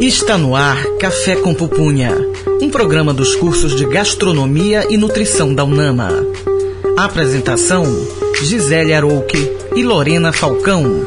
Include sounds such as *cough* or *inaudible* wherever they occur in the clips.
Está no ar Café com Pupunha, um programa dos cursos de Gastronomia e Nutrição da UNAMA. apresentação: Gisele Arouque e Lorena Falcão.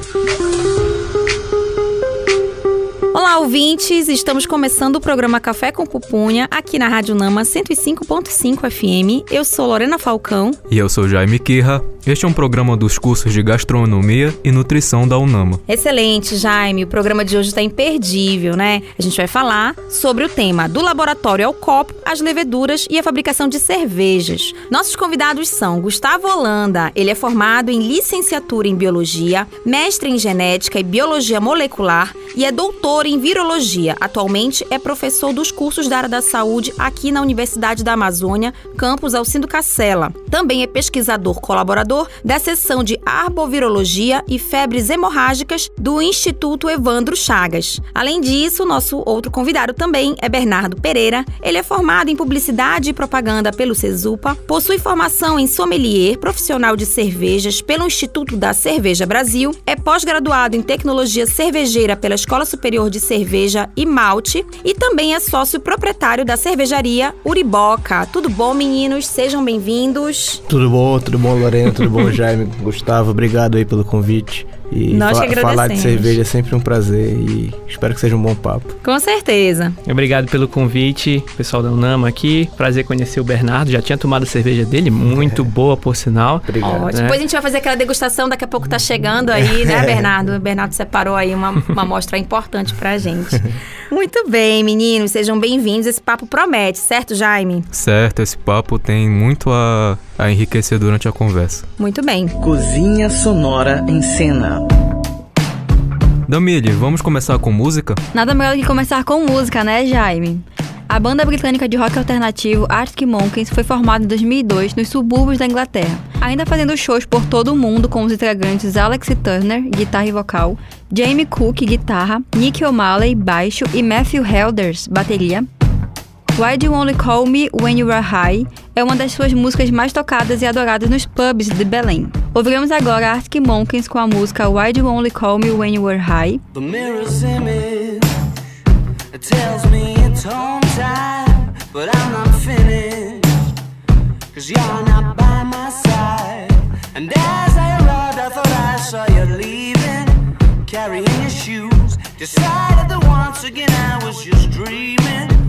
Olá, ouvintes! Estamos começando o programa Café com Pupunha aqui na Rádio Nama 105.5 FM. Eu sou Lorena Falcão. E eu sou Jaime Kirra. Este é um programa dos cursos de Gastronomia e Nutrição da UNAMA. Excelente, Jaime. O programa de hoje está imperdível, né? A gente vai falar sobre o tema do laboratório ao copo, as leveduras e a fabricação de cervejas. Nossos convidados são Gustavo Holanda. Ele é formado em licenciatura em Biologia, mestre em Genética e Biologia Molecular e é doutor em Virologia. Atualmente é professor dos cursos da área da saúde aqui na Universidade da Amazônia, campus Alcindo Cacela. Também é pesquisador colaborador da seção de Arbovirologia e Febres Hemorrágicas do Instituto Evandro Chagas. Além disso, nosso outro convidado também é Bernardo Pereira. Ele é formado em Publicidade e Propaganda pelo CESUPA, possui formação em sommelier, profissional de cervejas pelo Instituto da Cerveja Brasil, é pós-graduado em Tecnologia Cervejeira pela Escola Superior de Cerveja e Malte e também é sócio proprietário da cervejaria Uriboca. Tudo bom, meninos? Sejam bem-vindos. Tudo bom, tudo bom, Lorena? Tudo bom, *laughs* Jaime? Gustavo, obrigado aí pelo convite. E Nós fa falar de cerveja é sempre um prazer e espero que seja um bom papo. Com certeza. Obrigado pelo convite, pessoal da Unama aqui. Prazer conhecer o Bernardo. Já tinha tomado a cerveja dele, muito é. boa, por sinal. Obrigado. Né? Depois a gente vai fazer aquela degustação, daqui a pouco tá chegando aí, né, *laughs* Bernardo? O Bernardo separou aí uma, uma amostra importante pra gente. *laughs* Muito bem, meninos, sejam bem-vindos. Esse papo promete, certo, Jaime? Certo, esse papo tem muito a, a enriquecer durante a conversa. Muito bem. Cozinha Sonora em Cena. Damile, vamos começar com música? Nada melhor do que começar com música, né, Jaime? A banda britânica de rock alternativo Arctic Monkeys foi formada em 2002 nos subúrbios da Inglaterra, ainda fazendo shows por todo o mundo com os integrantes Alex Turner, guitarra e vocal, Jamie Cook, guitarra, Nick O'Malley, baixo e Matthew Helders, bateria. Why Do You Only Call Me When You Are High é uma das suas músicas mais tocadas e adoradas nos pubs de Belém. Ouviremos agora Arctic Monkeys com a música Why Do You Only Call Me When You Are High. And as I arrived, I thought I saw you leaving, carrying your shoes. Decided that once again I was just dreaming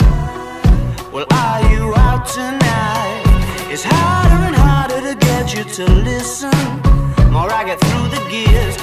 Well, are you out tonight? It's harder and harder to get you to listen. More I get through the gears,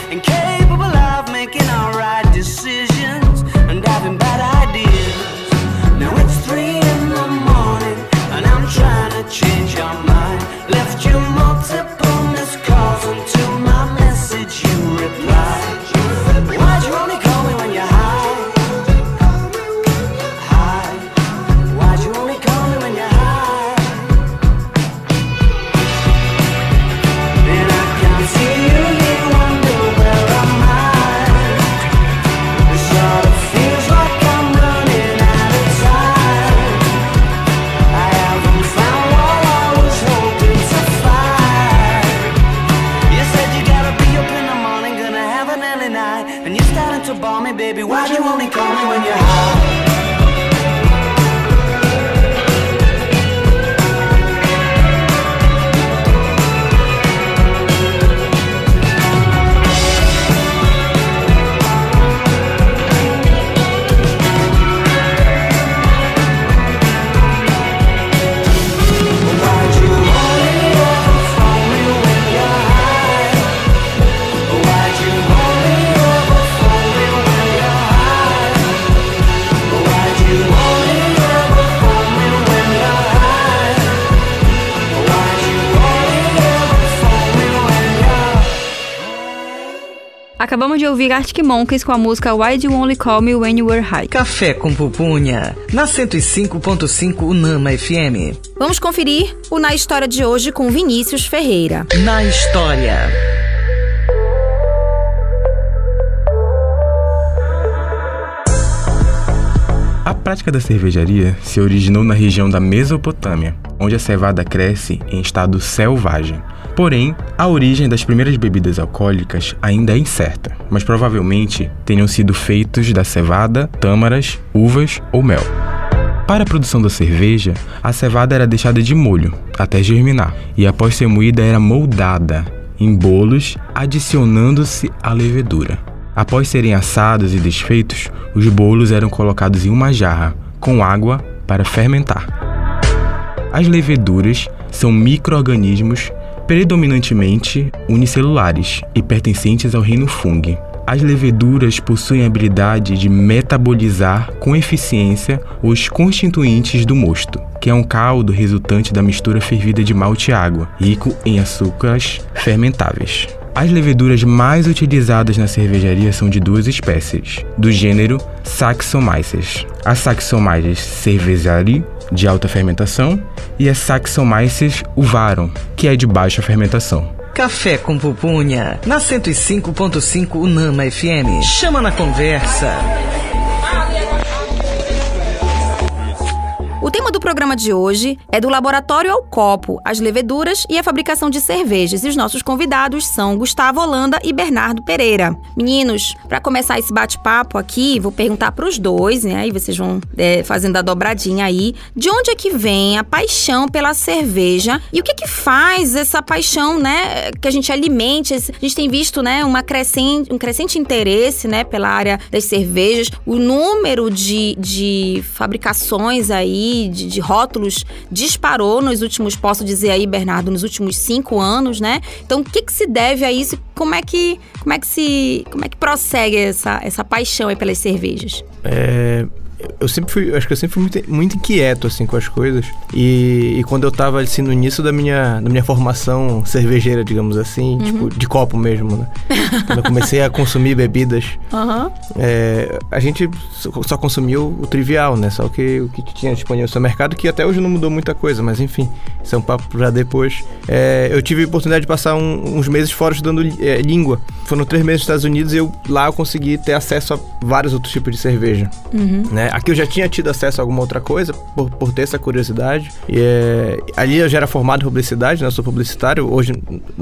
de ouvir Arctic Monkeys com a música Why Do You Only Call Me When You Were High. Café com pupunha, na 105.5 Unama FM. Vamos conferir o Na História de hoje com Vinícius Ferreira. Na história. A prática da cervejaria se originou na região da Mesopotâmia, onde a cevada cresce em estado selvagem. Porém, a origem das primeiras bebidas alcoólicas ainda é incerta, mas provavelmente tenham sido feitos da cevada, tâmaras, uvas ou mel. Para a produção da cerveja, a cevada era deixada de molho até germinar e após ser moída era moldada em bolos, adicionando-se a levedura. Após serem assados e desfeitos, os bolos eram colocados em uma jarra com água para fermentar. As leveduras são micro-organismos predominantemente unicelulares e pertencentes ao reino fungo. As leveduras possuem a habilidade de metabolizar com eficiência os constituintes do mosto, que é um caldo resultante da mistura fervida de malte e água, rico em açúcares fermentáveis. As leveduras mais utilizadas na cervejaria são de duas espécies, do gênero Saccharomyces. A Saccharomyces cerevisiae, de alta fermentação, e a Saccharomyces uvarum, que é de baixa fermentação. Café com pupunha, na 105.5 Unama FM. Chama na conversa. O tema do programa de hoje é do laboratório ao copo, as leveduras e a fabricação de cervejas. E os nossos convidados são Gustavo Holanda e Bernardo Pereira. Meninos, para começar esse bate-papo aqui, vou perguntar para os dois, né? Aí vocês vão é, fazendo a dobradinha aí. De onde é que vem a paixão pela cerveja e o que que faz essa paixão, né? Que a gente alimente. A gente tem visto, né? Uma crescente, um crescente interesse, né? Pela área das cervejas. O número de, de fabricações aí de, de, rótulos disparou nos últimos, posso dizer aí, Bernardo, nos últimos cinco anos, né? Então, o que, que se deve a isso? Como é que, como é que se, como é que prossegue essa, essa paixão aí pelas cervejas? É, eu sempre fui, acho que eu sempre fui muito, muito inquieto assim com as coisas. E, e, quando eu tava assim no início da minha, da minha formação cervejeira, digamos assim, uhum. tipo de copo mesmo, né? quando eu comecei a consumir bebidas, uhum. é, a gente só consumiu o trivial, né? Só que o que tinha disponível no seu mercado, que até hoje não mudou muita coisa, mas enfim, isso é um papo já depois. É, eu tive a oportunidade de passar um, uns meses fora estudando é, língua. Foram três meses nos Estados Unidos e eu lá eu consegui ter acesso a vários outros tipos de cerveja, uhum. né? Aqui eu já tinha tido acesso a alguma outra coisa, por, por ter essa curiosidade. E, é, ali eu já era formado em publicidade, né? Eu sou publicitário. Hoje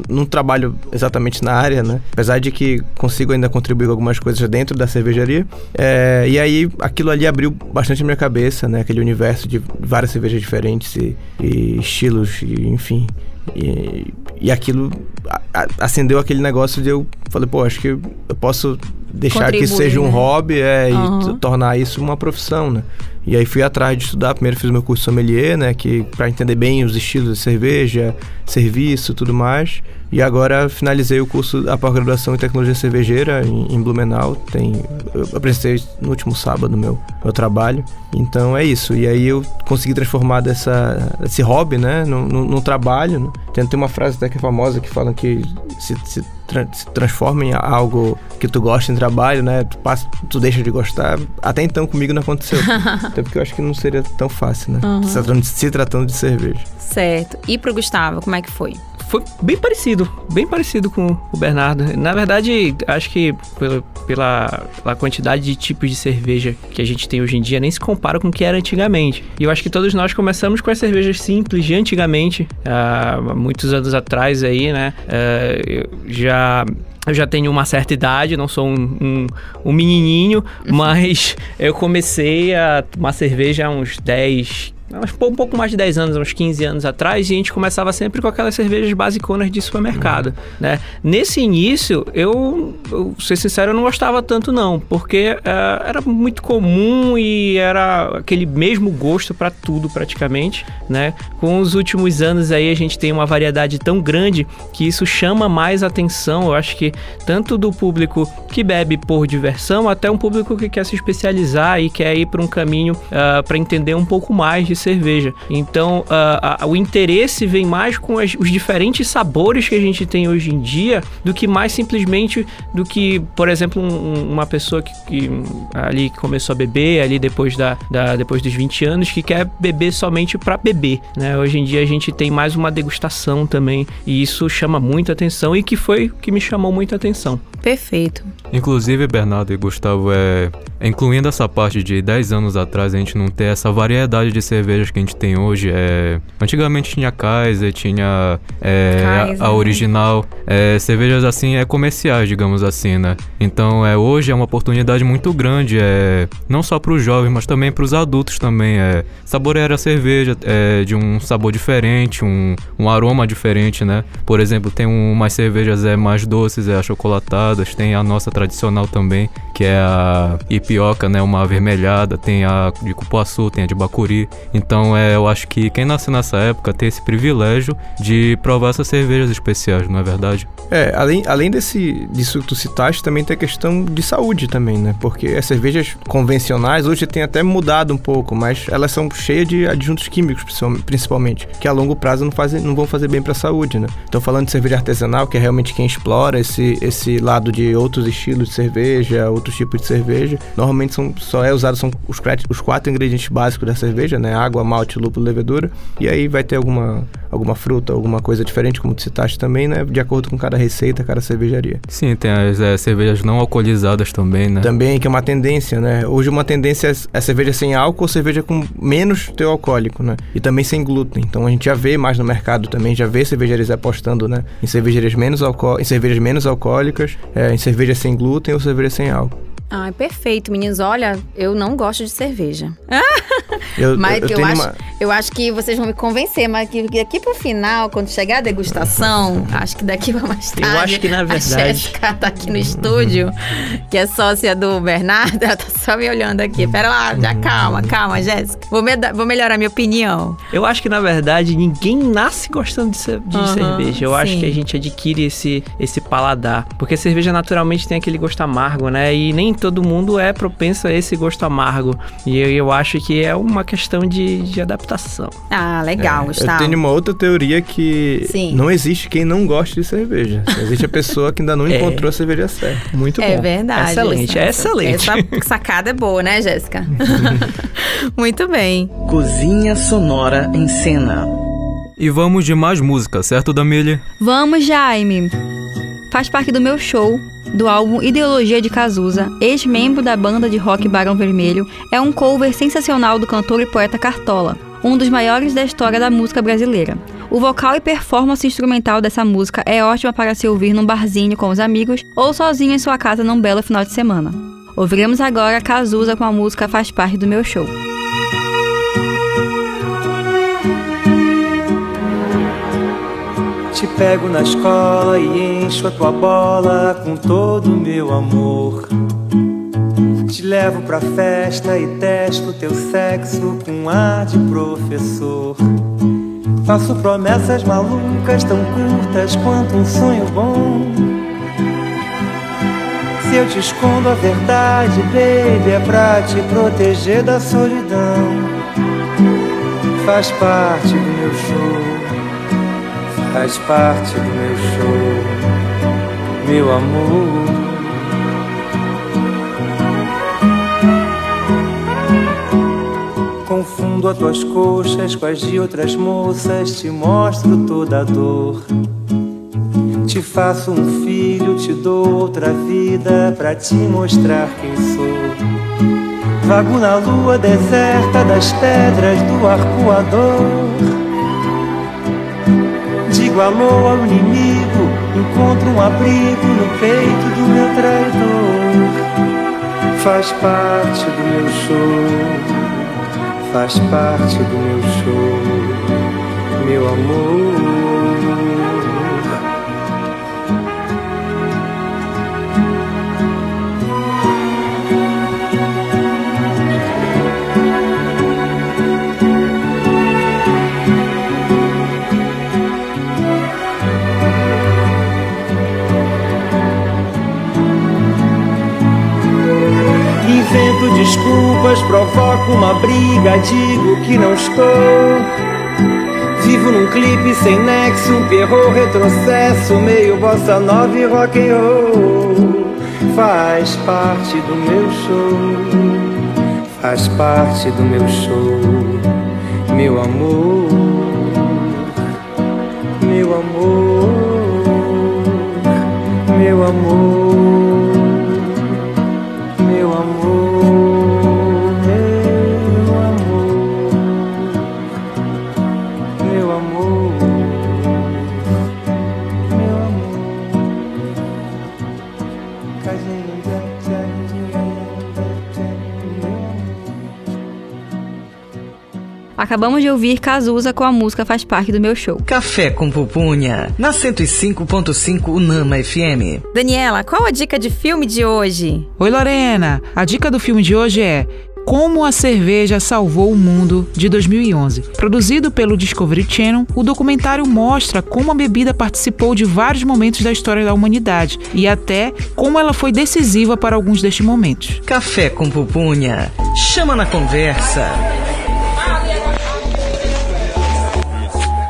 não trabalho exatamente na área, né? Apesar de que consigo ainda contribuir com algumas coisas dentro da cervejaria. É, e aí aquilo ali abriu bastante a minha cabeça, né? Aquele universo de várias cervejas diferentes e, e estilos, e, enfim. E, e aquilo acendeu aquele negócio de eu falei, pô, acho que eu posso deixar que isso seja um né? hobby é, uhum. e tornar isso uma profissão, né? E aí fui atrás de estudar, primeiro fiz meu curso sommelier, né, que para entender bem os estilos de cerveja, serviço, tudo mais. E agora finalizei o curso a pós-graduação em tecnologia cervejeira em, em, Blumenau. Tem, eu apresentei no último sábado meu meu trabalho. Então é isso. E aí eu consegui transformar dessa, esse hobby, né, num, num trabalho. Né? Tem, tem uma frase até que é famosa que fala que se, se, tra se transforma em algo que tu gosta em trabalho, né? Tu, passa, tu deixa de gostar. Até então comigo não aconteceu. *laughs* Até porque eu acho que não seria tão fácil, né? Uhum. Se, tratando, se tratando de cerveja. Certo. E pro Gustavo, como é que foi? foi bem parecido, bem parecido com o Bernardo. Na verdade, acho que pela, pela, pela, quantidade de tipos de cerveja que a gente tem hoje em dia, nem se compara com o que era antigamente. E eu acho que todos nós começamos com as cervejas simples de antigamente, há muitos anos atrás aí, né? Uh, já eu já tenho uma certa idade, não sou um, um, um menininho, mas eu comecei a tomar cerveja há uns 10, um pouco mais de 10 anos, uns 15 anos atrás, e a gente começava sempre com aquelas cervejas basiconas de supermercado, né? Nesse início, eu, eu, ser sincero, eu não gostava tanto não, porque uh, era muito comum e era aquele mesmo gosto para tudo praticamente, né? Com os últimos anos aí a gente tem uma variedade tão grande que isso chama mais atenção, eu acho que tanto do público que bebe por diversão, até um público que quer se especializar e quer ir para um caminho uh, ah, para entender um pouco mais de cerveja. Então, uh, uh, o interesse vem mais com as, os diferentes sabores que a gente tem hoje em dia do que mais simplesmente do que, por exemplo, um, uma pessoa que, que, ali começou a beber ali depois da, da depois dos 20 anos que quer beber somente para beber, né? Hoje em dia a gente tem mais uma degustação também e isso chama muita atenção e que foi que me chamou muita atenção. Perfeito. Inclusive, Bernardo e Gustavo, é, incluindo essa parte de 10 anos atrás, a gente não ter essa variedade de cervejas que a gente tem hoje. É, antigamente tinha Kaiser, tinha é, Kaiser. A, a, original, é, cervejas assim, é comerciais, digamos assim, né? Então, é, hoje é uma oportunidade muito grande, é, não só para os jovens, mas também para os adultos também. É, saborear a cerveja é, de um sabor diferente, um, um aroma diferente, né? Por exemplo, tem umas cervejas é, mais doces, é achocolatadas, tem a nossa tradicional também, que é a ipioca, né? Uma avermelhada, tem a de cupuaçu, tem a de bacuri. Então é, eu acho que quem nasceu nessa época tem esse privilégio de provar essas cervejas especiais, não é verdade? É, além, além desse, disso que tu citaste, também tem a questão de saúde também, né? Porque as cervejas convencionais hoje tem até mudado um pouco, mas elas são cheias de adjuntos químicos, principalmente, que a longo prazo não, fazem, não vão fazer bem para a saúde, né? Então falando de cerveja artesanal, que é realmente quem explora esse, esse lado de outros estilos de cerveja, outros tipos de cerveja. Normalmente são, só é usado são os, os quatro ingredientes básicos da cerveja, né? Água, malte, lúpulo, levedura. E aí vai ter alguma, alguma fruta, alguma coisa diferente, como tu citaste também, né? De acordo com cada receita, cada cervejaria. Sim, tem as é, cervejas não alcoolizadas também, né? Também, que é uma tendência, né? Hoje uma tendência é, é cerveja sem álcool ou cerveja com menos teu alcoólico, né? E também sem glúten. Então a gente já vê mais no mercado também, já vê cervejarias apostando, né? Em cervejarias menos alcoólicas, em cervejas menos alcoólicas, é, em cerveja sem glúten ou cerveja sem álcool. Ah, perfeito, meninos. Olha, eu não gosto de cerveja. *laughs* Eu, mas eu, eu, acho, uma... eu acho que vocês vão me convencer, mas que daqui pro final, quando chegar a degustação, acho que daqui pra mais tarde. Eu acho que na verdade. A Jéssica tá aqui no estúdio, que é sócia do Bernardo, *laughs* ela tá só me olhando aqui. Pera lá, já calma, calma, Jéssica. Vou, me, vou melhorar minha opinião. Eu acho que na verdade ninguém nasce gostando de, de uhum, cerveja. Eu sim. acho que a gente adquire esse, esse paladar. Porque a cerveja naturalmente tem aquele gosto amargo, né? E nem todo mundo é propenso a esse gosto amargo. E eu, eu acho que é uma questão de, de adaptação. Ah, legal, é, Gustavo. Eu tenho uma outra teoria que Sim. não existe quem não goste de cerveja. Existe a pessoa que ainda não *laughs* é. encontrou a cerveja certa. Muito é bom. É verdade. Excelente, é excelente. Essa sacada é boa, né, Jéssica? *laughs* Muito bem. Cozinha Sonora em Cena. E vamos de mais música, certo, Damile? Vamos, Jaime. Faz parte do meu show do álbum Ideologia de Cazuza, ex-membro da banda de rock Barão Vermelho, é um cover sensacional do cantor e poeta Cartola, um dos maiores da história da música brasileira. O vocal e performance instrumental dessa música é ótima para se ouvir num barzinho com os amigos ou sozinho em sua casa num belo final de semana. Ouviremos agora Cazuza com a música Faz Parte do Meu Show. Te pego na escola e encho a tua bola com todo o meu amor. Te levo pra festa e testo teu sexo com ar de professor. Faço promessas malucas tão curtas quanto um sonho bom. Se eu te escondo a verdade, baby, é pra te proteger da solidão. Faz parte do meu show faz parte do meu show, meu amor. Confundo as tuas coxas com as de outras moças, te mostro toda a dor. Te faço um filho, te dou outra vida pra te mostrar quem sou. Vago na lua deserta das pedras do arcoador digo alô ao inimigo, encontro um abrigo no peito do meu traidor. Faz parte do meu show, faz parte do meu show, meu amor. Invento desculpas, provoco uma briga, digo que não estou. Vivo num clipe sem nexo, um perro retrocesso, meio bossa nova e rock and roll. Faz parte do meu show, faz parte do meu show, meu amor, meu amor, meu amor. Acabamos de ouvir Cazuza com a música Faz Parte do Meu Show. Café com Pupunha, na 105.5 Unama FM. Daniela, qual a dica de filme de hoje? Oi, Lorena. A dica do filme de hoje é Como a Cerveja Salvou o Mundo, de 2011. Produzido pelo Discovery Channel, o documentário mostra como a bebida participou de vários momentos da história da humanidade e até como ela foi decisiva para alguns destes momentos. Café com Pupunha, chama na conversa.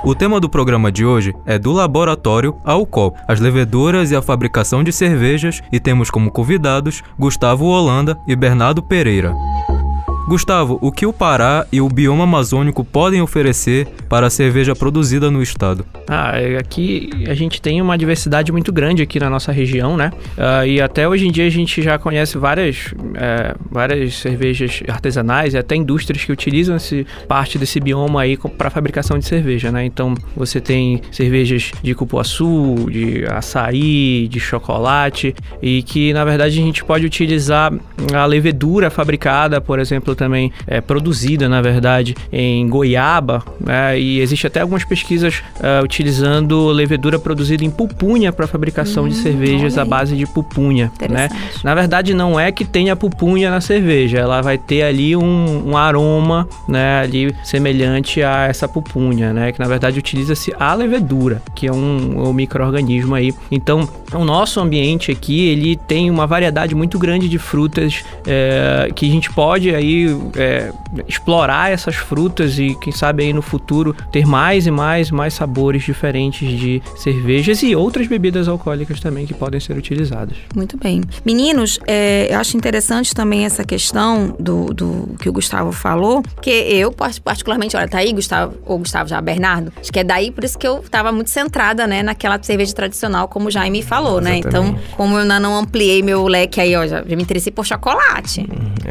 O tema do programa de hoje é do laboratório ao copo, as leveduras e a fabricação de cervejas, e temos como convidados Gustavo Holanda e Bernardo Pereira. Gustavo, o que o Pará e o bioma amazônico podem oferecer para a cerveja produzida no estado? Ah, é, aqui a gente tem uma diversidade muito grande aqui na nossa região, né? Ah, e até hoje em dia a gente já conhece várias, é, várias cervejas artesanais e até indústrias que utilizam esse, parte desse bioma aí para fabricação de cerveja, né? Então você tem cervejas de cupuaçu, de açaí, de chocolate e que na verdade a gente pode utilizar a levedura fabricada, por exemplo, também é produzida na verdade em goiaba, né? E existe até algumas pesquisas ah, utilizando levedura produzida em pupunha para fabricação de cervejas à base de pupunha, né? Na verdade, não é que tenha pupunha na cerveja, ela vai ter ali um, um aroma, né, ali semelhante a essa pupunha, né, que na verdade utiliza-se a levedura, que é um, um microorganismo aí. Então, o nosso ambiente aqui, ele tem uma variedade muito grande de frutas é, que a gente pode aí é, explorar essas frutas e quem sabe aí no futuro ter mais e mais mais sabores diferentes de cervejas e outras bebidas alcoólicas também que podem ser utilizadas. Muito bem. Meninos, é, eu acho interessante também essa questão do, do que o Gustavo falou, porque eu, part- particularmente, olha, tá aí, Gustavo, ou Gustavo já, Bernardo, acho que é daí por isso que eu tava muito centrada, né, naquela cerveja tradicional, como o Jaime falou, né? Então, como eu ainda não ampliei meu leque aí, ó, já, já me interessei por chocolate.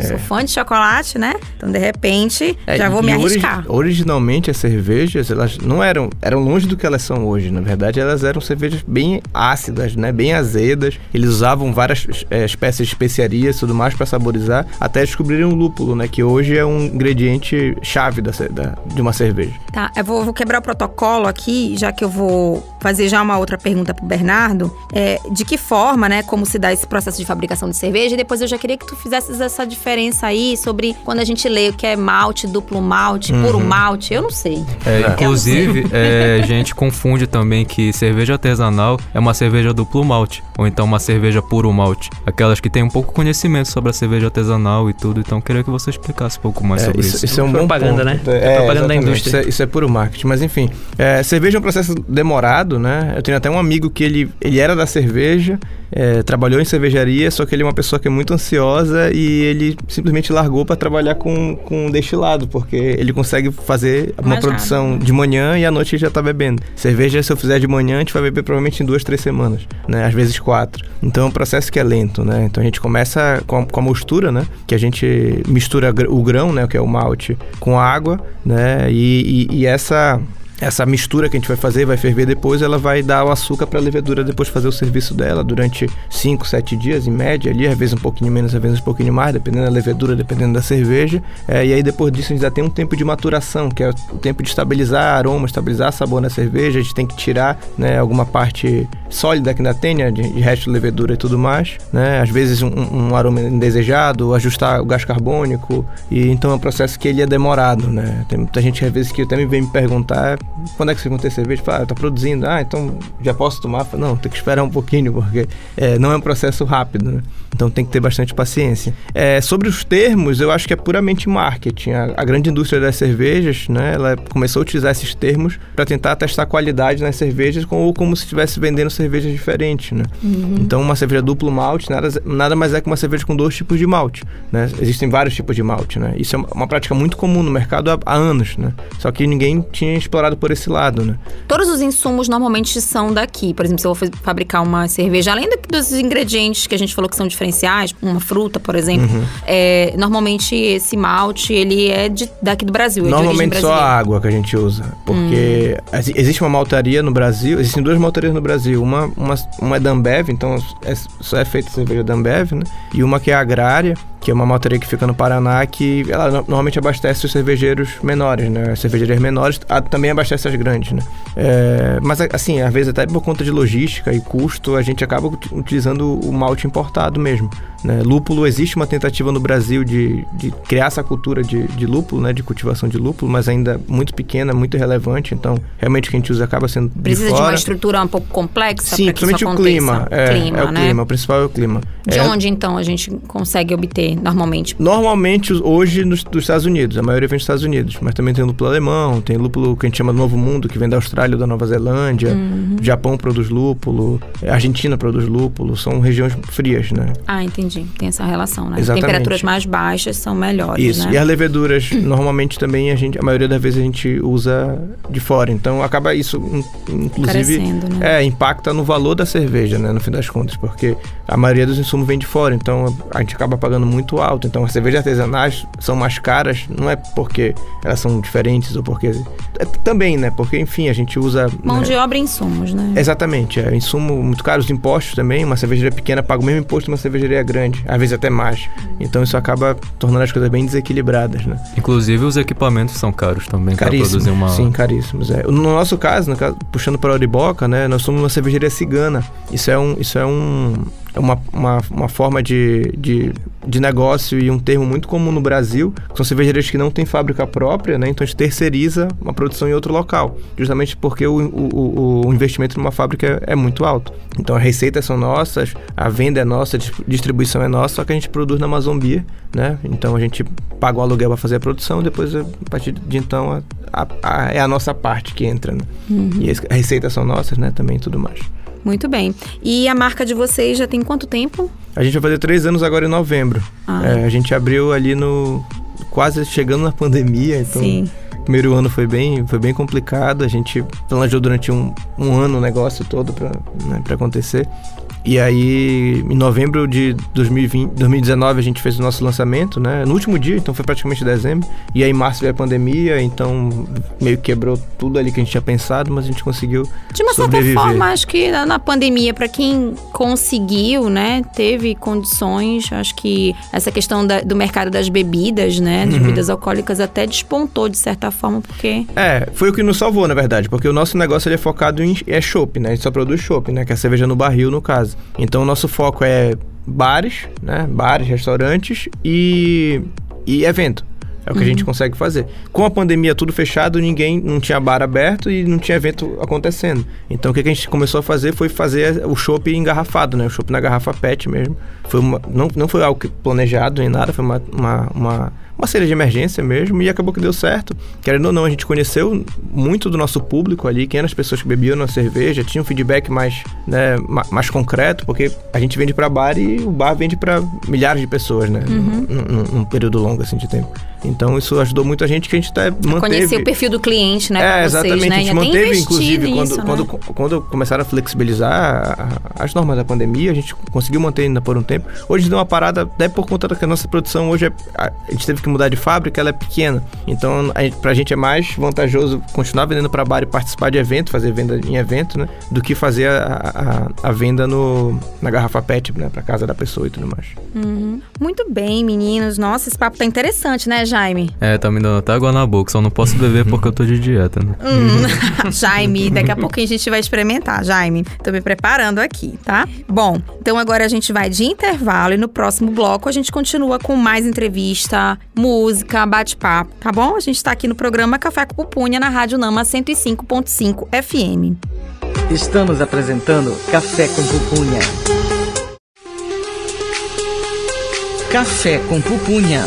Sou fã de chocolate, né? Então, de repente, É, já vou me arriscar. originalmente as cervejas, elas não eram, eram longe do que elas são hoje. Na verdade, elas eram cervejas bem ácidas, né? Bem azedas. Eles usavam várias é, espécies de especiarias e tudo mais para saborizar, até descobrirem o lúpulo, né? Que hoje é um ingrediente chave da, da- de uma cerveja. Tá, eu vou, vou quebrar o protocolo aqui, já que eu vou fazer já uma outra pergunta pro Bernardo. É, de que forma, né, como se dá esse processo de fabricação de cerveja? E depois eu já queria que tu fizesses essa diferença aí sobre quando a gente lê o que é malte, duplo malte, puro malte. Eu não sei. É, Eu inclusive, *laughs* é, a gente confunde também que cerveja artesanal é uma cerveja duplo malte, ou então uma cerveja puro malte. Aquelas que têm um pouco conhecimento sobre a cerveja artesanal e tudo, então queria que você explicasse um pouco mais É, sobre isso, isso. isso é um bom Propaganda, ponto. né? É, Propaganda da indústria. Isso é, isso é puro marketing. Mas enfim, é, cerveja é um processo demorado, né? Eu tenho até um amigo que ele, ele era da cerveja, é, trabalhou em cervejaria, só que ele é uma pessoa que é muito ansiosa e ele simplesmente largou para trabalhar com, com destilado, porque ele consegue fazer uma Mais produção de manhã e à noite ele já tá bebendo. Cerveja, se eu fizer de manhã, a gente vai beber provavelmente em duas, três semanas, né? Às vezes quatro. Então é um processo que é lento, né? Então a gente começa com a, com a mostura, né? Que a gente mistura o grão, né? Que é o malte, com água, né? E, e- e essa essa mistura que a gente vai fazer, vai ferver depois, ela vai dar o açúcar para a levedura depois fazer o serviço dela durante 5, 7 dias, em média, ali, às vezes um pouquinho menos, às vezes um pouquinho mais, dependendo da levedura, dependendo da cerveja. É, e aí depois disso a gente já tem um tempo de maturação, que é o tempo de estabilizar aroma, estabilizar sabor na cerveja. A gente tem que tirar né, alguma parte sólida que ainda tenha, de, de resto de levedura e tudo mais, né? Às vezes um, um aroma indesejado, ajustar o gás carbônico, e então é um processo que ele é demorado, né? Tem muita gente às vezes que até me vem me perguntar quando é que você vai ter cerveja? Fala, ah, tá produzindo, ah, então já posso tomar? Falo, não, tem que esperar um pouquinho, porque é, não é um processo rápido, né? Então tem que ter bastante paciência. É, sobre os termos, eu acho que é puramente marketing. A, a, grande indústria das cervejas, né, ela começou a utilizar esses termos para tentar testar qualidade nas cervejas, ou como se estivesse vendendo cervejas diferentes, né? Uhum. Então uma cerveja duplo malte nada, nada mais é que uma cerveja com dois tipos de malte, né? Existem vários tipos de malte, né? Isso é uma prática muito comum no mercado há, há anos, né? Só que ninguém tinha explorado por esse lado, né? Todos os insumos normalmente são daqui. Por exemplo, se eu vou fabricar uma cerveja, além dos ingredientes que a gente falou que são diferenciais, uma fruta, por exemplo, uhum. é, normalmente esse malte, ele é de, daqui do Brasil. É normalmente só a água que a gente usa. Porque hum. existe uma maltaria no Brasil, existem duas maltarias no Brasil. Uma, uma, uma é da Ambev, então é, só é feita cerveja da Ambev, né? E uma que é agrária, que é uma maltaria que fica no Paraná, que ela normalmente abastece os cervejeiros menores, né? As cervejarias menores a, também abastece as grandes, né? É, mas, assim, às vezes até por conta de logística e custo, a gente acaba utilizando o malte importado mesmo. Né? Lúpulo, existe uma tentativa no Brasil de, de criar essa cultura de, de lúpulo, né? de cultivação de lúpulo, mas ainda muito pequena, muito relevante. Então, realmente o que a gente usa acaba sendo. Precisa de, de uma estrutura um pouco complexa Sim, principalmente o clima. É, clima, é o né? clima, o principal é o clima. De é, onde então a gente consegue obter normalmente? Normalmente, hoje, nos, dos Estados Unidos. A maioria vem dos Estados Unidos. Mas também tem lúpulo alemão, tem lúpulo que a gente chama do Novo Mundo, que vem da Austrália, da Nova Zelândia. Uhum. Japão produz lúpulo, Argentina produz lúpulo. São regiões frias, né? Ah, entendi. Tem essa relação, né? Exatamente. Temperaturas mais baixas são melhores. Isso. Né? E as leveduras, *clears throat* normalmente também a gente, a maioria das vezes a gente usa de fora. Então acaba isso, inclusive, né? é, impacta no valor da cerveja, né? No fim das contas, porque a maioria dos insumos vem de fora. Então a gente acaba pagando muito alto. Então as cervejas artesanais são mais caras, não é porque elas são diferentes ou porque. É, também, né? Porque, enfim, a gente usa. Mão né? de obra e insumos, né? Exatamente. É insumo muito caro, os impostos também. Uma cervejaria pequena paga o mesmo imposto que uma cervejaria grande. Às vezes até mais. Então isso acaba tornando as coisas bem desequilibradas, né? Inclusive os equipamentos são caros também para produzir uma. Sim, caríssimos. É. No nosso caso, no caso, puxando para a Oriboca, né? Nós somos uma cervejaria cigana. Isso é um, isso é um, uma, uma, uma forma de, de, de, negócio e um termo muito comum no Brasil. São cervejarias que não têm fábrica própria, né? Então a gente terceiriza uma produção em outro local, justamente porque o, o, o investimento numa fábrica é muito alto. Então as receitas são nossas, a venda é nossa, a distribuição é nossa, só que a gente produz na Amazônia, né? Então a gente paga o aluguel para fazer a produção, depois a partir de então a, a, a, é a nossa parte que entra, né? Uhum. E as receitas são nossas, né? Também tudo mais. Muito bem. E a marca de vocês já tem quanto tempo? A gente vai fazer três anos agora em novembro. Ah. É, a gente abriu ali no. quase chegando na pandemia, então. Sim. O primeiro ano foi bem, foi bem complicado. A gente planejou durante um, um ano o negócio todo para né, acontecer. E aí, em novembro de 2020, 2019, a gente fez o nosso lançamento, né? No último dia, então foi praticamente dezembro. E aí, em março veio a pandemia, então meio que quebrou tudo ali que a gente tinha pensado, mas a gente conseguiu. De uma certa forma, acho que na pandemia, para quem conseguiu, né, teve condições, acho que essa questão da, do mercado das bebidas, né, das uhum. bebidas alcoólicas até despontou de certa forma, porque. É, foi o que nos salvou, na verdade, porque o nosso negócio é focado em é chopp, né? A gente só produz chopp, né? Que é a cerveja no barril, no caso. Então o nosso foco é bares, né? Bares, restaurantes e, e evento. É o que uhum. a gente uhum. consegue fazer. Com a pandemia tudo fechado, ninguém não tinha bar aberto e não tinha evento acontecendo. Então o que a gente começou a fazer foi fazer o chopp engarrafado, né? O chopp na garrafa PET mesmo. Foi uma, não, não foi algo planejado nem nada, foi uma, uma, uma uma série de emergência mesmo, e acabou que deu certo. Querendo ou não, a gente conheceu muito do nosso público ali, quem eram as pessoas que bebiam na cerveja, tinha um feedback mais, né, mais concreto, porque a gente vende para bar e o bar vende para milhares de pessoas, né? Uhum. Num, num, período longo assim de tempo. Então isso ajudou muito a gente que a gente até manteve. Conhecer o perfil do cliente, né? É, exatamente. Vocês, né? A gente manteve, inclusive, quando, né? quando, quando começaram a flexibilizar as normas da pandemia, a gente conseguiu manter ainda por um tempo. Hoje deu uma parada, até por conta da nossa produção hoje é, a gente teve que mudar de fábrica, ela é pequena. Então, a gente, pra gente é mais vantajoso continuar vendendo para bar e participar de evento, fazer venda em evento, né? Do que fazer a, a, a venda no, na garrafa PET, né? Pra casa da pessoa e tudo mais. Uhum. Muito bem, meninos. Nossa, esse papo tá interessante, né, Jaime? É, tá me dando até água na boca, só não posso beber porque eu tô de dieta, né? Hum. *laughs* Jaime, daqui a pouquinho a gente vai experimentar, Jaime. Tô me preparando aqui, tá? Bom, então agora a gente vai de intervalo e no próximo bloco a gente continua com mais entrevista, música, bate-papo, tá bom? A gente tá aqui no programa Café com Pupunha na Rádio Nama 105.5 FM. Estamos apresentando Café com Pupunha. Café com Pupunha.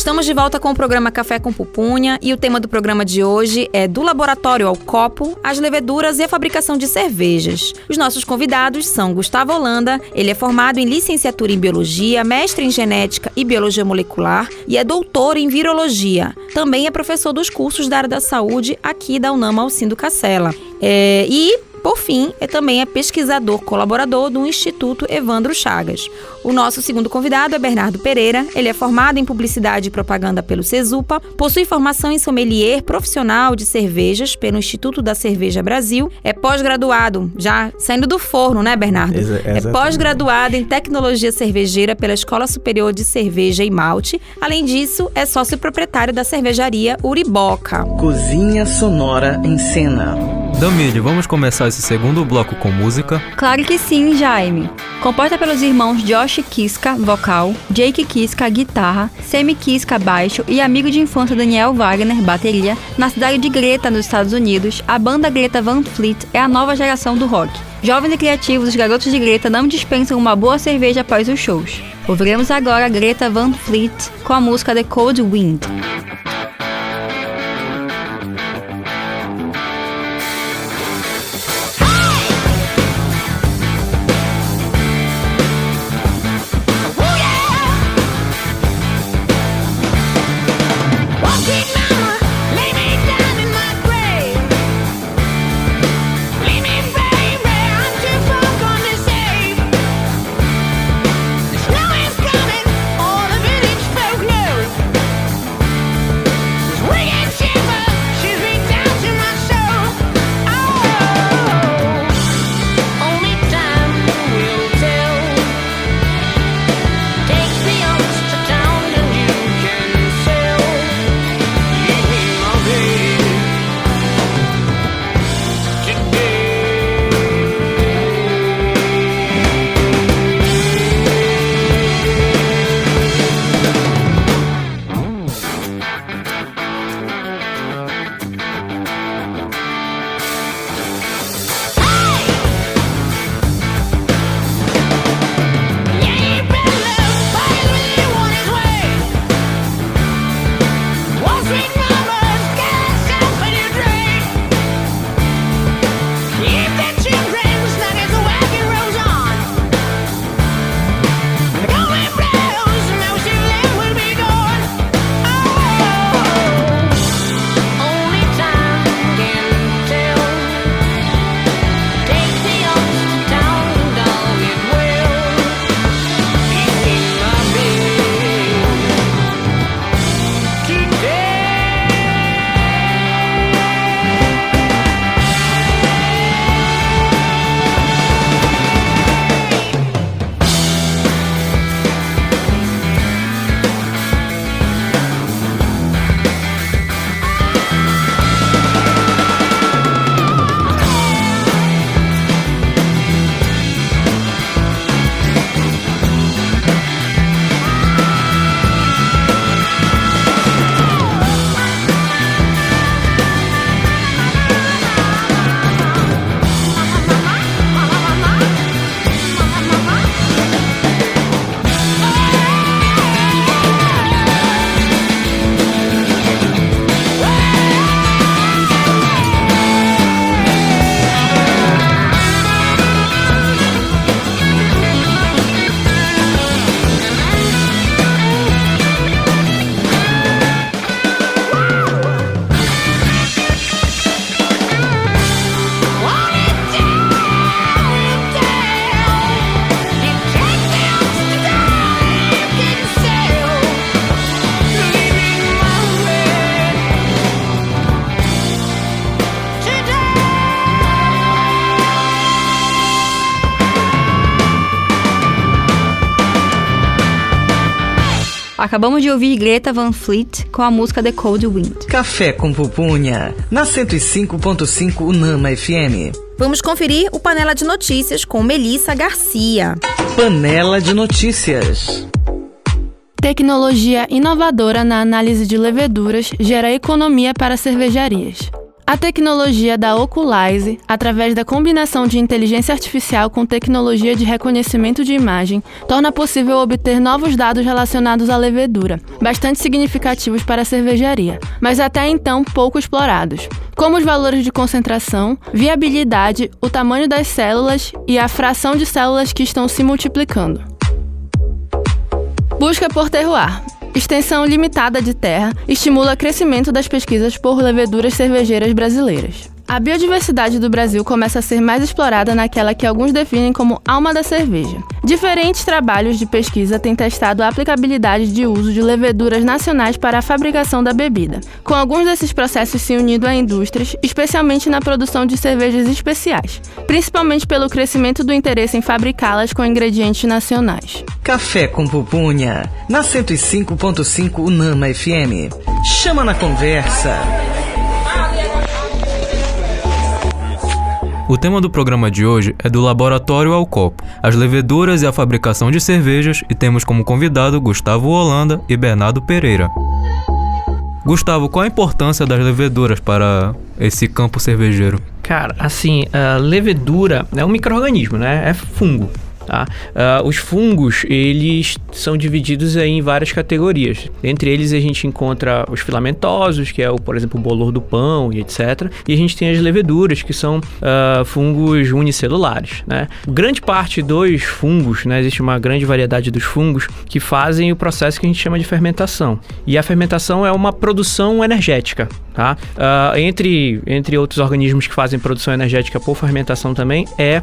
Estamos de volta com o programa Café com Pupunha e o tema do programa de hoje é do laboratório ao copo, as leveduras e a fabricação de cervejas. Os nossos convidados são Gustavo Holanda, ele é formado em licenciatura em biologia, mestre em genética e biologia molecular e é doutor em virologia. Também é professor dos cursos da área da saúde aqui da Unama Alcindo Cacela. É, e por fim, é também é pesquisador colaborador do Instituto Evandro Chagas. O nosso segundo convidado é Bernardo Pereira. Ele é formado em Publicidade e Propaganda pelo CESUPA, possui formação em sommelier profissional de cervejas pelo Instituto da Cerveja Brasil, é pós-graduado, já saindo do forno, né, Bernardo? Exa- é exatamente. pós-graduado em Tecnologia Cervejeira pela Escola Superior de Cerveja e Malte. Além disso, é sócio proprietário da cervejaria Uriboca. Cozinha Sonora em Cena. Damile, vamos começar esse segundo bloco com música. Claro que sim, Jaime. Composta pelos irmãos Josh Kiska, vocal, Jake Kiska, guitarra, Semi Kiska, baixo e amigo de infância Daniel Wagner, bateria, na cidade de Greta, nos Estados Unidos, a banda Greta Van Fleet é a nova geração do rock. Jovens e criativos, os garotos de Greta não dispensam uma boa cerveja após os shows. Ouviremos agora Greta Van Fleet com a música The Cold Wind. Acabamos de ouvir Greta Van Fleet com a música The Cold Wind. Café com pupunha, na 105.5 Unama FM. Vamos conferir o Panela de Notícias com Melissa Garcia. Panela de Notícias. Tecnologia inovadora na análise de leveduras gera economia para cervejarias. A tecnologia da Oculize, através da combinação de inteligência artificial com tecnologia de reconhecimento de imagem, torna possível obter novos dados relacionados à levedura, bastante significativos para a cervejaria, mas até então pouco explorados, como os valores de concentração, viabilidade, o tamanho das células e a fração de células que estão se multiplicando. Busca por terroir. Extensão limitada de terra estimula crescimento das pesquisas por leveduras cervejeiras brasileiras. A biodiversidade do Brasil começa a ser mais explorada naquela que alguns definem como alma da cerveja. Diferentes trabalhos de pesquisa têm testado a aplicabilidade de uso de leveduras nacionais para a fabricação da bebida, com alguns desses processos se unindo a indústrias, especialmente na produção de cervejas especiais, principalmente pelo crescimento do interesse em fabricá-las com ingredientes nacionais. Café com pupunha, na 105.5 Unama FM. Chama na conversa. O tema do programa de hoje é do laboratório ao copo, as leveduras e a fabricação de cervejas, e temos como convidado Gustavo Holanda e Bernardo Pereira. Gustavo, qual a importância das leveduras para esse campo cervejeiro? Cara, assim, a levedura é um microorganismo, né? É fungo. Tá? Uh, os fungos, eles são divididos aí em várias categorias. Entre eles a gente encontra os filamentosos, que é, o, por exemplo, o bolor do pão e etc. E a gente tem as leveduras, que são uh, fungos unicelulares. Né? Grande parte dos fungos, né, existe uma grande variedade dos fungos que fazem o processo que a gente chama de fermentação. E a fermentação é uma produção energética. Tá? Uh, entre, entre outros organismos que fazem produção energética por fermentação também é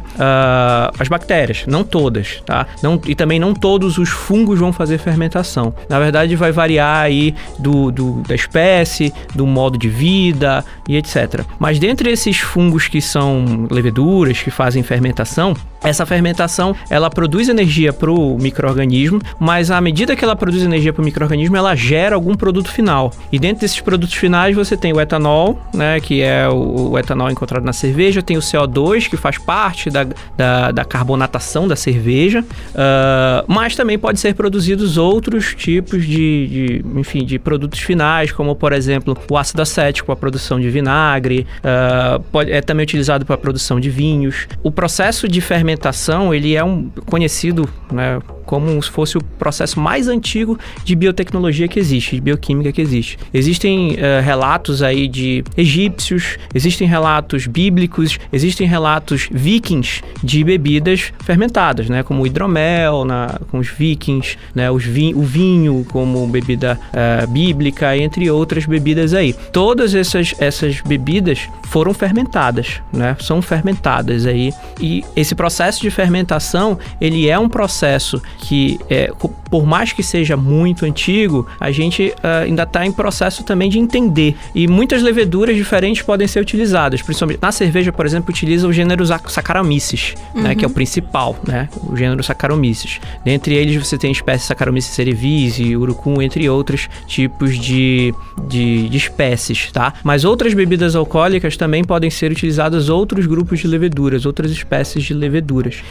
as bactérias. Não todas, tá? Não, e também não todos os fungos vão fazer fermentação. Na verdade, vai variar aí do, do, da espécie, do modo de vida e etc. Mas dentre esses fungos que são leveduras, que fazem fermentação, essa fermentação ela produz energia para o microorganismo, mas à medida que ela produz energia para o microorganismo, ela gera algum produto final. E dentro desses produtos finais você tem o etanol, né, que é o, o etanol encontrado na cerveja, tem o CO2 que faz parte da, da, da carbonatação da cerveja, uh, mas também pode ser produzidos outros tipos de, de, enfim, de produtos finais, como por exemplo o ácido acético, a produção de vinagre, uh, pode, é também utilizado para a produção de vinhos. O processo de fermentação fermentação ele é um conhecido né, como se fosse o processo mais antigo de biotecnologia que existe, de bioquímica que existe. Existem uh, relatos aí de egípcios, existem relatos bíblicos, existem relatos vikings de bebidas fermentadas, né, como hidromel na, com os vikings, né, os vi, o vinho como bebida uh, bíblica, entre outras bebidas aí. Todas essas, essas bebidas foram fermentadas, né, são fermentadas aí e esse processo de fermentação ele é um processo que, é, por mais que seja muito antigo, a gente uh, ainda está em processo também de entender. E muitas leveduras diferentes podem ser utilizadas. Principalmente na cerveja, por exemplo, utiliza o gênero Saccharomyces, uhum. né, que é o principal, né, o gênero Saccharomyces. Dentre eles você tem espécies Saccharomyces cerevisiae, urucum, entre outros tipos de, de, de espécies, tá? Mas outras bebidas alcoólicas também podem ser utilizadas outros grupos de leveduras, outras espécies de leveduras.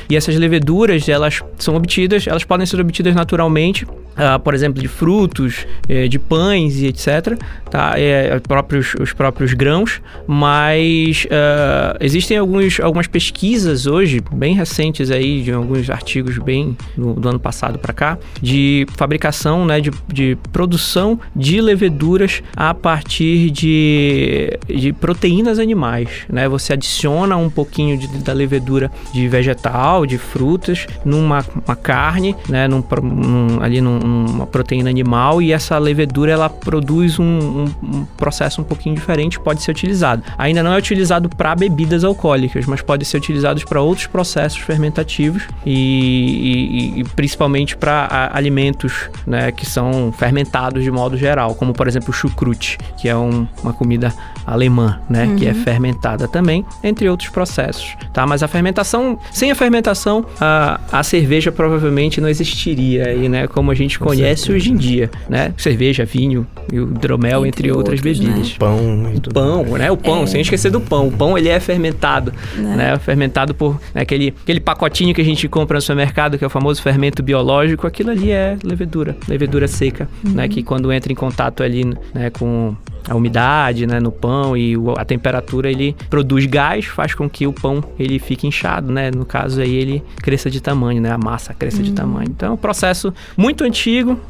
E essas leveduras, elas são obtidas, elas podem ser obtidas naturalmente, uh, por exemplo, de frutos, eh, de pães e etc. Tá? É, próprios, os próprios grãos, mas uh, existem alguns, algumas pesquisas hoje, bem recentes aí, de alguns artigos bem do, do ano passado para cá, de fabricação, né, de, de produção de leveduras a partir de, de proteínas animais. Né? Você adiciona um pouquinho de, da levedura de vegetal, de frutas, numa uma carne, né, num, num, ali num, numa proteína animal e essa levedura ela produz um, um, um, processo um pouquinho diferente, pode ser utilizado. Ainda não é utilizado para bebidas alcoólicas, mas pode ser utilizado para outros processos fermentativos e, e, e principalmente para alimentos né, que são fermentados de modo geral, como por exemplo o chucrute, que é um, uma comida alemã, né, uhum. que é uhum. fermentada também, entre outros processos, tá? Mas a fermentação, sem a fermentação, a, a cerveja provavelmente não existiria aí, né? Como a gente gente conhece hoje em dia, né? Cerveja, vinho, e o hidromel, entre, Entre outras outros, bebidas. Pão e tudo. Pão, né? O pão, É. sem esquecer do pão. O pão, ele é fermentado, né? Fermentado por né, aquele, aquele pacotinho que a gente compra no supermercado, que é o famoso fermento biológico. Aquilo ali é levedura, levedura seca, né? Que quando entra em contato ali né, com a umidade, né, no pão e a temperatura, ele produz gás, faz com que o pão ele fique inchado, né? No caso aí, ele cresça de tamanho, né? A massa cresça de tamanho. Então, é um processo muito antigo,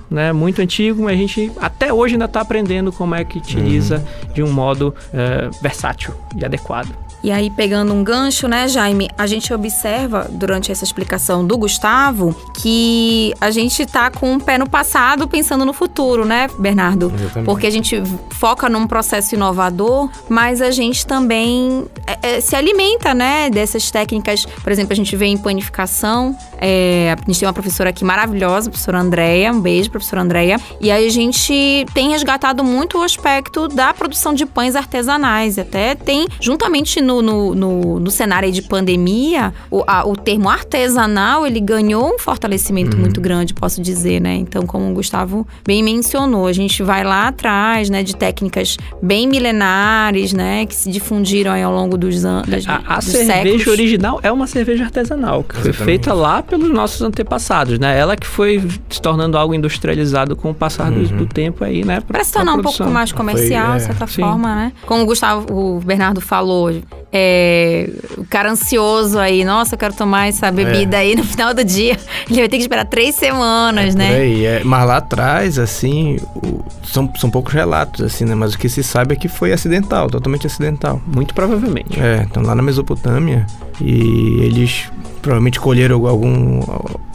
né? Muito antigo, mas a gente até hoje ainda está aprendendo como é que utiliza de um modo eh, versátil e adequado. E aí, pegando um gancho, né, Jaime, a gente observa durante essa explicação do Gustavo que a gente tá com um pé no passado pensando no futuro, né, Bernardo? Exatamente. Porque a gente foca num processo inovador, mas a gente também é, é, se alimenta, né, dessas técnicas. Por exemplo, a gente vê em panificação. é, a gente tem uma professora aqui maravilhosa, a professora Andréia. Um beijo, professora Andréia. E aí a gente tem resgatado muito o aspecto da produção de pães artesanais. Até tem, juntamente no, no, no, no cenário aí de pandemia, o, a- o termo artesanal, ele ganhou um fortalecimento muito grande, posso dizer, né? Então, como o Gustavo bem mencionou, a gente vai lá atrás, né, de técnicas bem milenares, né, que se difundiram aí ao longo dos anos. A, a cerveja original é uma cerveja artesanal, que foi feita lá pelos nossos antepassados, né? Ela que foi se tornando algo industrializado com o passar do, do tempo aí, né? pra- Para se pra tornar um pouco mais comercial, de é, certa sim. forma, né? Como o Gustavo, o Bernardo falou, é, o cara ansioso aí, nossa, eu quero tomar essa bebida aí no final do dia. *laughs* Ele vai ter que esperar três semanas, Por né? aí, é. Mas lá atrás, assim, o- são, são poucos relatos, assim, né? Mas o que se sabe é que foi acidental, totalmente acidental. Muito provavelmente. É, então lá na Mesopotâmia e eles provavelmente colheram algum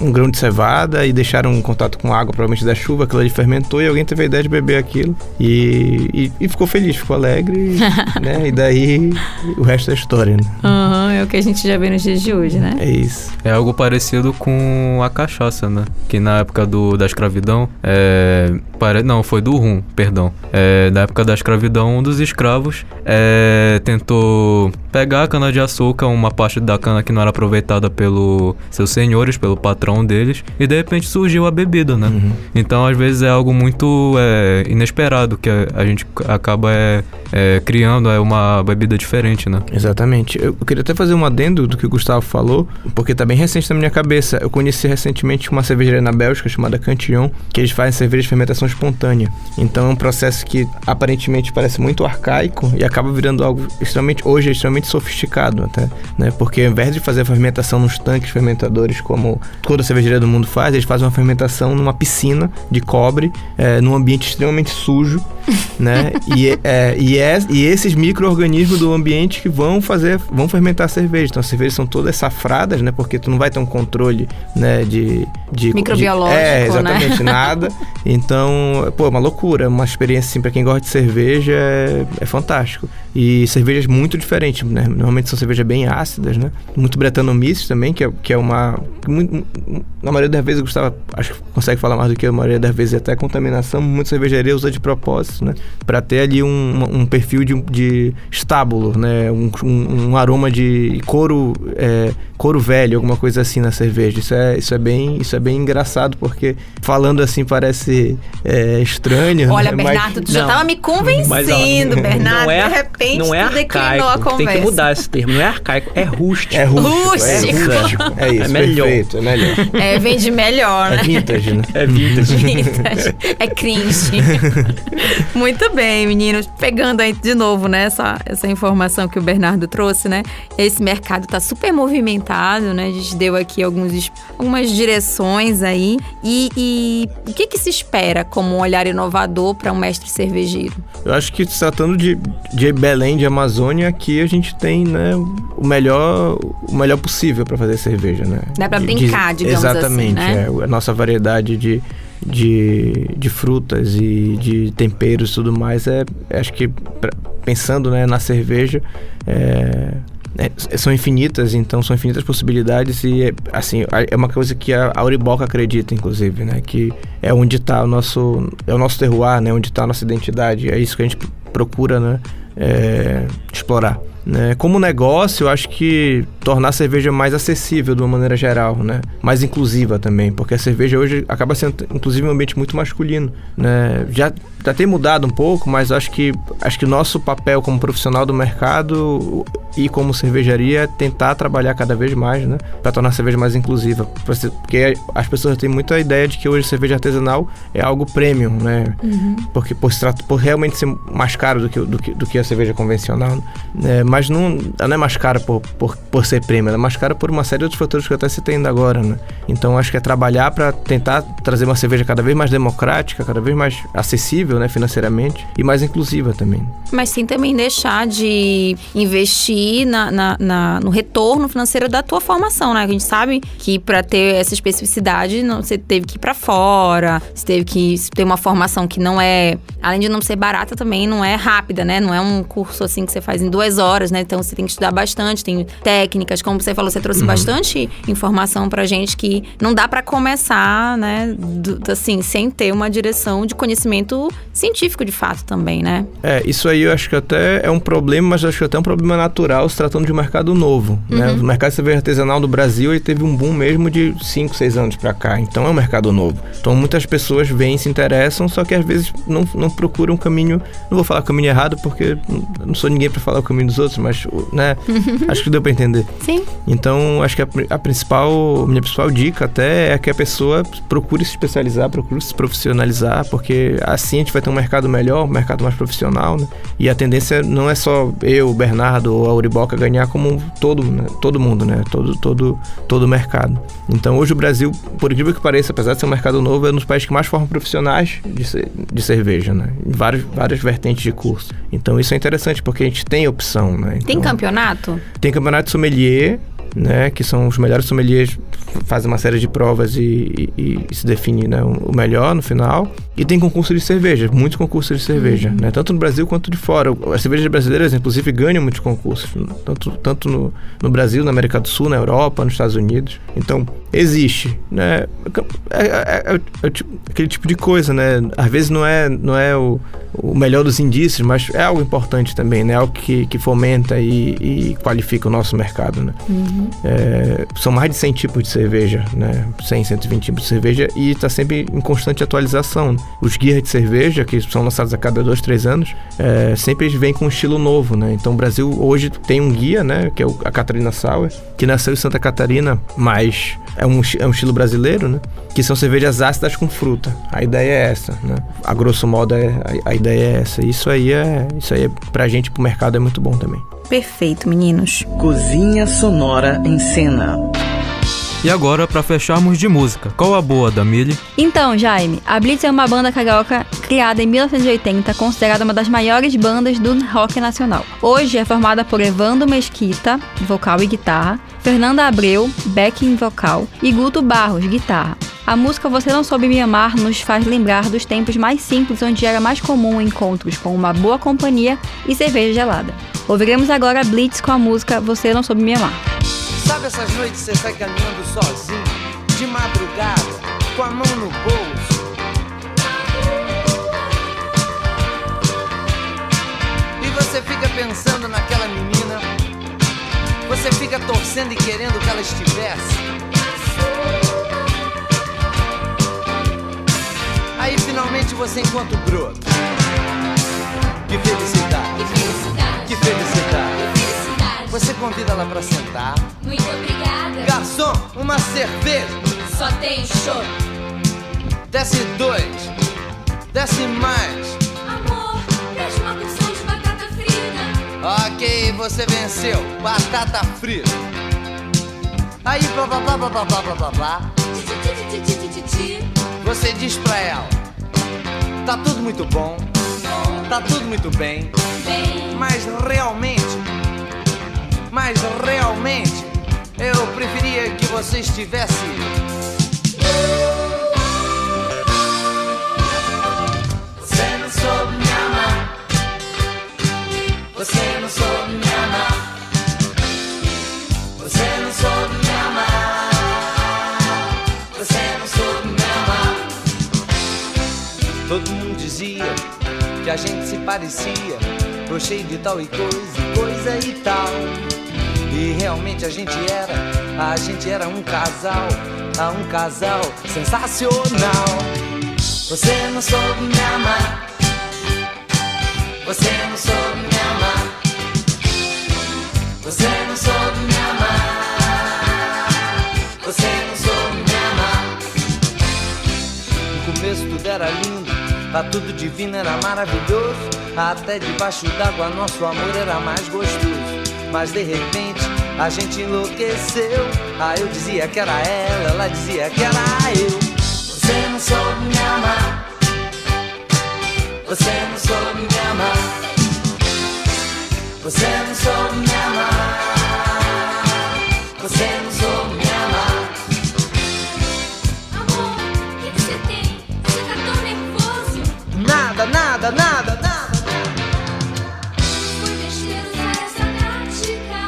um grão de cevada e deixaram um contato com água, provavelmente da chuva, aquilo ali fermentou e alguém teve a ideia de beber aquilo e, e, e ficou feliz, ficou alegre, *laughs* né? E daí o resto história, né? Aham, é o que a gente já vê nos dias de hoje, né? É isso. É algo parecido com a cachaça, né? Que na época do, da escravidão, é, pare... não, foi do rum, perdão. É, na época da escravidão, um dos escravos é, tentou pegar a cana-de-açúcar, uma parte da cana que não era aproveitada pelos seus senhores, pelo patrão deles, e de repente surgiu a bebida, né? Então, às vezes, é algo muito é, inesperado que a, a gente acaba é, é, criando é uma bebida diferente, né? Exatamente. Eu queria até fazer um adendo do que o Gustavo falou, porque tá bem recente na minha cabeça. Eu conheci recentemente uma cervejaria na Bélgica chamada Cantillon, que eles fazem cerveja de fermentação espontânea. Então é um processo que aparentemente parece muito arcaico e acaba virando algo extremamente, hoje é extremamente sofisticado até, né? Porque ao invés de fazer a fermentação nos tanques fermentadores como toda cervejaria do mundo faz, eles fazem uma fermentação numa piscina de cobre, é, num ambiente extremamente sujo, *laughs* né? E, é, e, é- e esses micro-organismos do ambiente que vão fazer, vão fermentar a cerveja. Então as cervejas são todas safradas, né? Porque tu não vai ter um controle, né? De, de Microbiológico, de, É, né? exatamente, *laughs* nada. Então, pô, é uma loucura. Uma experiência, assim, pra quem gosta de cerveja, é, é fantástico. E cervejas muito diferentes, né? Normalmente são cervejas bem ácidas, né? Muito Brettanomyces também, que é, que é uma... muito- na maioria das vezes, o Gustavo acho que consegue falar mais do que a maioria das vezes, até contaminação. Muita cervejaria usa de propósito, né? Pra ter ali um, um perfil de, de estábulo, né? Um, um, um aroma de couro, é, couro velho, alguma coisa assim na cerveja. Isso é, isso é, bem, isso é bem engraçado, porque falando assim parece é, estranho. Olha, né? Mas- Bernardo, tu já Não. tava me convencendo, Mas, ó, Bernardo. não é, de repente, não é tu declinou arcaico. a conversa. Tem que mudar esse termo. Não é arcaico, é rústico. É rústico. Rústico. É rústico. É isso, É melhor. perfeito, é melhor. É, vende melhor, É né? vintage, né? É vintage. *laughs* Vintage. É cringe. *laughs* Muito bem, meninos. Pegando aí de novo, né, essa, essa informação que o Bernardo trouxe, né? Esse mercado tá super movimentado, né? A gente deu aqui alguns, algumas direções aí. E, e o que que se espera como um olhar inovador para um mestre cervejeiro? Eu acho que se tratando de, de Belém, de Amazônia, aqui a gente tem, né, o melhor, o melhor possível para fazer cerveja, né? Dá De- brincar, de- digamos assim, Exatamente, né? é, a nossa variedade de, de, de frutas e de temperos e tudo mais é, acho que pra- pensando, né, na cerveja, é, é, são infinitas, então são infinitas possibilidades e é, assim é uma coisa que a, a Uriboca acredita, inclusive, né, que é onde está o nosso é o nosso terroir, né, onde está a nossa identidade, é isso que a gente procura, né, é, explorar. Né? Como negócio, eu acho que tornar a cerveja mais acessível de uma maneira geral, né? Mais inclusiva também, porque a cerveja hoje acaba sendo, inclusive, um ambiente muito masculino, né? Já, já tem mudado um pouco, mas acho que acho que nosso papel como profissional do mercado e como cervejaria é tentar trabalhar cada vez mais, né? Para tornar a cerveja mais inclusiva. Porque as pessoas têm muita ideia de que hoje a cerveja artesanal é algo premium, né? Uhum. Porque por, por realmente ser mais caro do que, do que, do que a cerveja convencional. Né? Mas não, ela não é mais cara por, por, por ser premium, ela é mais cara por uma série de outros fatores que eu até citei ainda agora, né? Então acho que é trabalhar para tentar trazer uma cerveja cada vez mais democrática, cada vez mais acessível, né, financeiramente e mais inclusiva também. Mas sem também deixar de investir na, na, na no retorno financeiro da tua formação, né? A gente sabe que para ter essa especificidade, não, você teve que ir para fora, você teve que ter uma formação que não é, além de não ser barata, também não é rápida, né? Não é um curso assim que você faz em duas horas, né? Então você tem que estudar bastante, tem técnicas, como você falou, você trouxe uhum. bastante informação pra gente que não dá para começar, né? Do, assim, sem ter uma direção de conhecimento científico de fato também, né? É, isso aí eu acho que até é um problema, mas acho que até é um problema natural se tratando de um mercado novo, né? uhum. né? O mercado cerveja artesanal do Brasil, ele teve um boom mesmo de 5, 6 anos para cá, então é um mercado novo. Então muitas pessoas vêm, se interessam, só que às vezes não, não procuram um caminho, não vou falar caminho errado porque não sou ninguém para falar o caminho dos outros, mas, né, *laughs* acho que deu para entender. Sim. Então, acho que a, a principal, minha principal dica até é que a pessoa procure se especializar, procure se profissionalizar, porque assim a gente vai ter um mercado melhor, um mercado mais profissional, né? E a tendência não é só eu, o Bernardo ou a Uriboca ganhar como todo, né? todo mundo, né? Todo, todo, todo mercado. Então, hoje o Brasil, por incrível que pareça, apesar de ser um mercado novo, é um dos países que mais formam profissionais de, de cerveja, né? Em várias, várias vertentes de curso. Então, isso é interessante, porque a gente tem opção, né? Então, tem campeonato? Tem campeonato sommelier, né, que são os melhores sommeliers, fazem uma série de provas e, e, e se define né, o melhor no final. E tem concurso de cerveja, muitos concursos de cerveja, uhum. né, tanto no Brasil quanto de fora. As cervejas brasileiras, inclusive, ganham muitos concursos, tanto, tanto no, no Brasil, na América do Sul, na Europa, nos Estados Unidos. Então, existe, né? É, é, é, é, tipo, aquele tipo de coisa, né? Às vezes não é, não é o, o melhor dos indícios, mas é algo importante também, né? Algo que, que fomenta e, e qualifica o nosso mercado, né? Uhum. É, são mais de 100 tipos de cerveja, né? 100, 120 tipos de cerveja e está sempre em constante atualização. Os guias de cerveja, que são lançados a cada dois, três anos, é, sempre vêm com um estilo novo, né? Então o Brasil hoje tem um guia, né? Que é a Catarina Sauer, que nasceu em Santa Catarina, mas é um, é um estilo brasileiro, né? Que são cervejas ácidas com fruta. A ideia é essa, né? A grosso modo, é, a, a ideia é essa. Isso aí é, isso aí é, pra gente, pro mercado, é muito bom também. Perfeito, meninos. Cozinha Sonora em Cena. E agora, para fecharmos de música, qual a boa da Mili? Então, Jaime, a Blitz é uma banda carioca criada em 1980, considerada uma das maiores bandas do rock nacional. Hoje é formada por Evandro Mesquita, vocal e guitarra, Fernanda Abreu, backing vocal e Guto Barros, guitarra. A música Você Não Soube Me Amar nos faz lembrar dos tempos mais simples onde era mais comum encontros com uma boa companhia e cerveja gelada. Ouviremos agora Blitz com a música Você Não Soube Me Amar. Sabe essas noites você sai caminhando sozinho, de madrugada, com a mão no bolso? E você fica pensando naquela menina, você fica torcendo e querendo que ela estivesse. Aí finalmente você encontra o broto. Que felicidade! Que felicidade! Que felicidade! Você convida ela pra sentar. Muito obrigada. Garçom, uma cerveja. Só tem show. Desce dois. Desce mais. Amor, deixa uma porção de batata frita. Ok, você venceu. Batata frita. Aí, blá blá blá blá blá blá blá blá blá. Você diz pra ela: Tá tudo muito bom. Tá tudo muito bem. Mas realmente mas realmente eu preferia que você estivesse. Você não soube me amar. Você não soube me amar. Todo mundo dizia que a gente se parecia Tô cheio de tal e coisa, coisa e tal. E realmente a gente era, a gente era um casal, ah, um casal sensacional. Você não soube me amar. Você não soube me amar. Você não soube me amar. Você não soube me amar. No começo tudo era lindo, tá tudo divino, era maravilhoso. Até debaixo d'água nosso amor era mais gostoso. Mas de repente a gente enlouqueceu. Ah, eu dizia que era ela, ela dizia que era eu. Você não soube me amar. Você não soube me amar. Você não soube me amar. Nada, nada, nada, nada. Foi besteira usar essa tática.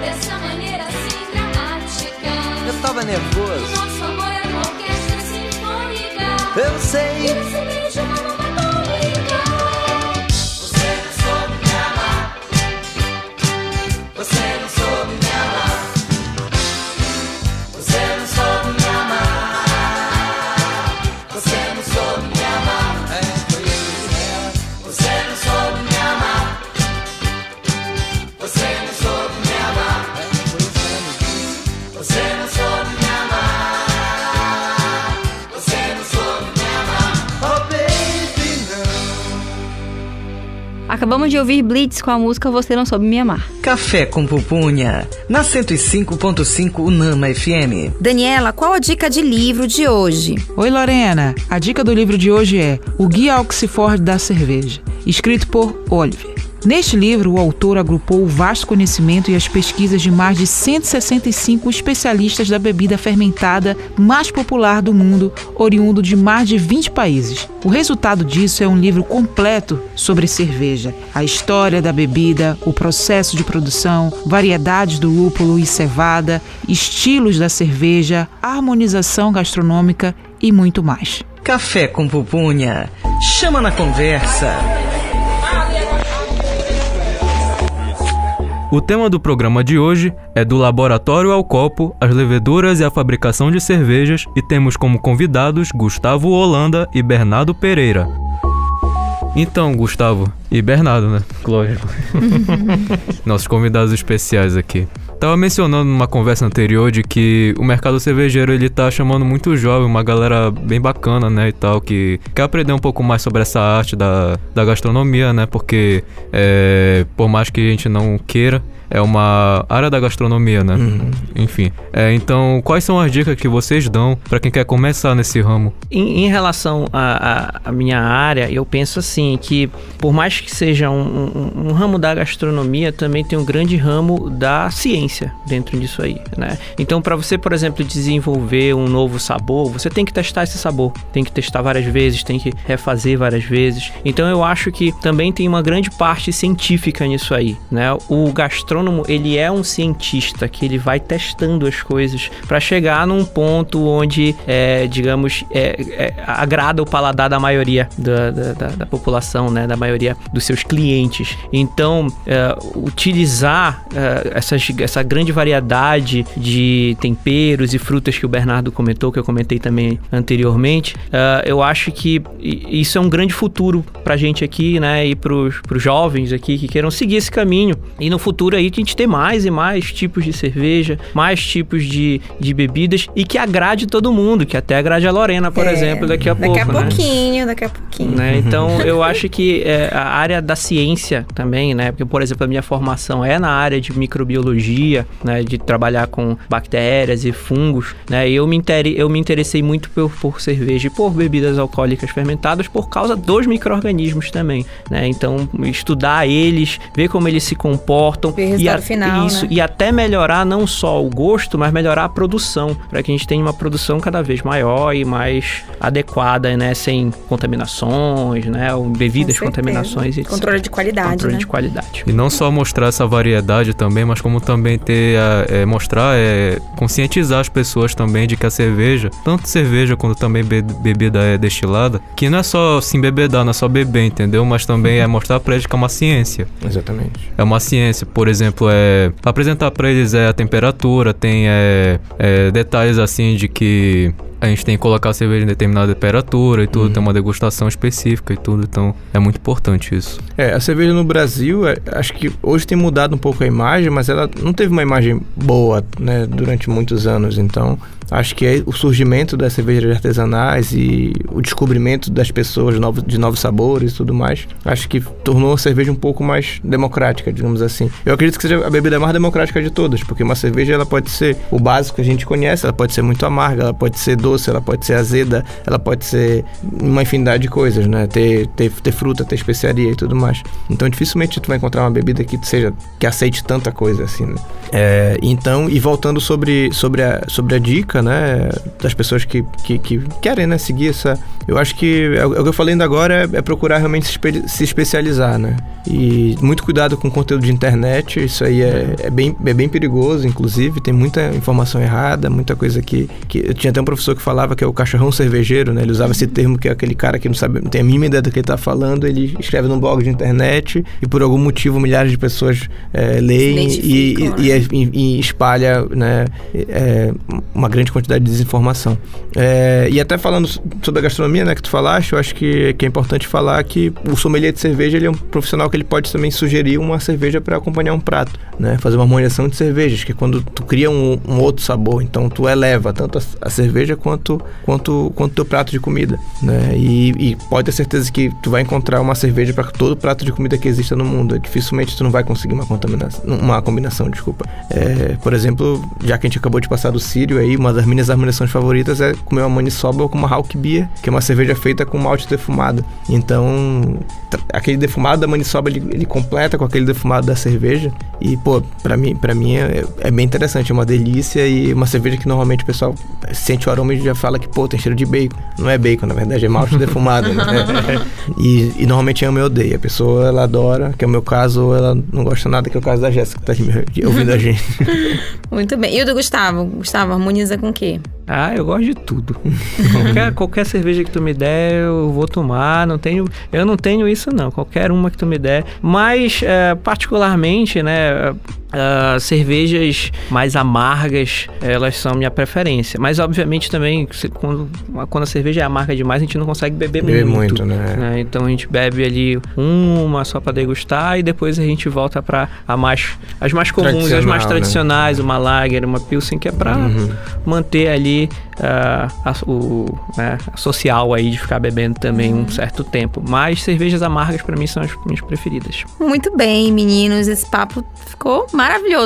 Dessa maneira assim dramática. Eu tava nervoso. Nosso amor é uma orquestra sinfônica. Eu sei. E esse beijo Acabamos de ouvir Blitz com a música Você Não Soube Me Amar. Café com pupunha, na 105.5 Unama FM. Daniela, qual a dica de livro de hoje? Oi, Lorena. A dica do livro de hoje é O Guia Oxford da Cerveja, escrito por Oliver. Neste livro, o autor agrupou o vasto conhecimento e as pesquisas de mais de 165 especialistas da bebida fermentada mais popular do mundo, oriundo de mais de 20 países. O resultado disso é um livro completo sobre cerveja, a história da bebida, o processo de produção, variedades do lúpulo e cevada, estilos da cerveja, harmonização gastronômica e muito mais. Café com pupunha, chama na conversa. O tema do programa de hoje é do laboratório ao copo, as leveduras e a fabricação de cervejas e temos como convidados Gustavo Holanda e Bernardo Pereira. Então, Gustavo e Bernardo, né? Lógico. *laughs* Nossos convidados especiais aqui. Tava mencionando numa conversa anterior de que o mercado cervejeiro ele tá chamando muito jovem, uma galera bem bacana, né, e tal, que quer aprender um pouco mais sobre essa arte da, da gastronomia, né, porque é, por mais que a gente não queira, é uma área da gastronomia, né? Enfim. É, então, quais são as dicas que vocês dão para quem quer começar nesse ramo? Em, em relação à minha área, eu penso assim que por mais que seja um, um- um ramo da gastronomia, também tem um grande ramo da ciência dentro disso aí, né? Então, para você, por exemplo, desenvolver um novo sabor, você tem que testar esse sabor, tem que testar várias vezes, tem que refazer várias vezes. Então, eu acho que também tem uma grande parte científica nisso aí, né? O gastrônomo, ele é um cientista que ele vai testando as coisas para chegar num ponto onde, é, digamos, é, é, agrada o paladar da maioria da, da, da- da população, né? Da maioria dos seus clientes. Então, é, utilizar é, essas, essa grande variedade de temperos e frutas que o Bernardo comentou, que eu comentei também anteriormente, é, eu acho que isso é um grande futuro pra gente aqui, né? E pros, pros jovens aqui que queiram seguir esse caminho. E no futuro aí a gente ter mais e mais tipos de cerveja, mais tipos de, de bebidas e que agrade todo mundo, que até agrade a Lorena, por É, exemplo, daqui a pouco. Daqui a né? pouquinho, daqui a pouquinho. né? Então, *laughs* eu acho que é, a área da ciência também, né? Porque, por exemplo, a minha formação é na área de microbiologia, né? De trabalhar com bactérias e fungos, né? E eu me, intere- eu me interessei muito por, por cerveja e por bebidas alcoólicas fermentadas por causa dos micro-organismos também, né? Então, estudar eles, ver como eles se comportam. Resultado a- final, Isso, né? e até melhorar não só o gosto, mas melhorar a produção, para que a gente tenha uma produção cada vez maior e mais adequada, né, sem contaminações, né, ou bebidas Com contaminações, etc. Controle de qualidade, Controle né? de qualidade. E não só mostrar essa variedade também, mas como também também ter, é, mostrar, é, conscientizar as pessoas também de que a cerveja, tanto cerveja quanto também be bebida é destilada, que não é só se embebedar, não é só beber, entendeu? Mas também é mostrar pra eles que é uma ciência. Exatamente. É uma ciência, por exemplo, é apresentar para eles é a temperatura, tem é, é, detalhes assim de que a gente tem que colocar a cerveja em determinada temperatura e tudo, uhum. tem uma degustação específica e tudo, então é muito importante isso. É, a cerveja no Brasil, é, acho que hoje tem mudado um pouco a imagem, mas ela não teve uma imagem boa, né, durante muitos anos, então Acho que é o surgimento das cervejas artesanais e o descobrimento das pessoas de novos, de novos sabores e tudo mais, acho que tornou a cerveja um pouco mais democrática, digamos assim. Eu acredito que seja a bebida mais democrática de todas, porque uma cerveja ela pode ser o básico que a gente conhece, ela pode ser muito amarga, ela pode ser doce, ela pode ser azeda, ela pode ser uma infinidade de coisas, né? Ter, ter, ter fruta, ter especiaria e tudo mais. Então dificilmente tu vai encontrar uma bebida que seja que aceite tanta coisa assim, né? É, então, e voltando sobre, sobre, a, sobre a dica, né? Das pessoas que, que, que querem, né? Seguir essa... Eu acho que é, o que eu falei ainda agora é, é procurar realmente se, espe se, especializar, né? E muito cuidado com o conteúdo de internet. Isso aí é, é, bem, é bem perigoso, inclusive. Tem muita informação errada, muita coisa que... que eu tinha até um professor que falava que é o cachorrão cervejeiro, né? Ele usava esse termo que é aquele cara que não sabe, não tem a mínima ideia do que ele tá falando. Ele escreve num blog de internet e por algum motivo milhares de pessoas é, leem e, e, e, é, e, espalha né, é, uma grande quantidade de desinformação. É, e até falando sobre a gastronomia, né, que tu falaste, eu acho que, que é importante falar que o sommelier de cerveja ele é um profissional que ele pode também sugerir uma cerveja para acompanhar um prato, né, fazer uma harmonização de cervejas, que é quando tu cria um, um outro sabor, então tu eleva tanto a, a, cerveja quanto quanto quanto teu prato de comida, né, e, e pode ter certeza que tu vai encontrar uma cerveja para todo prato de comida que exista no mundo. Dificilmente tu não vai conseguir uma contaminação, uma combinação, desculpa. É, por exemplo, já que a gente acabou de passar do Sírio aí, uma das minhas harmonizações favoritas é comer uma maniçoba ou com uma Hawk Beer, que é uma cerveja feita com malte defumado. Então, aquele defumado da maniçoba ele, ele completa com aquele defumado da cerveja. E, pô, pra mim, pra mim é, é, bem interessante, é uma delícia e uma cerveja que normalmente o pessoal sente o aroma e já fala que, pô, tem cheiro de bacon. Não é bacon, na verdade, é malte defumado. Né? *laughs* e, e, normalmente ama e odeia. A pessoa, ela adora, que é o meu caso, ela não gosta nada, que é o caso da Jéssica, que tá ouvindo a gente. *laughs* Muito bem. E o do Gustavo? Gustavo, harmoniza com o quê? Ah, eu gosto de tudo. *laughs* qualquer, qualquer cerveja que tu me der, eu vou tomar. Não tenho, eu não tenho isso não. Qualquer uma que tu me der. Mas, é, particularmente, né? Uh, cervejas mais amargas, elas são minha preferência. Mas, obviamente, também, quando, quando a cerveja é amarga demais, a gente não consegue beber muito. muito né? né? Então, a gente bebe ali uma só para degustar e depois a gente volta para mais, as mais comuns, as mais né? tradicionais, né? uma lager, uma pilsen, que é para uhum. manter ali uh, a, o né, a social aí de ficar bebendo também uhum. um certo tempo. Mas cervejas amargas, para mim, são as minhas preferidas. Muito bem, meninos. Esse papo ficou maravilhoso,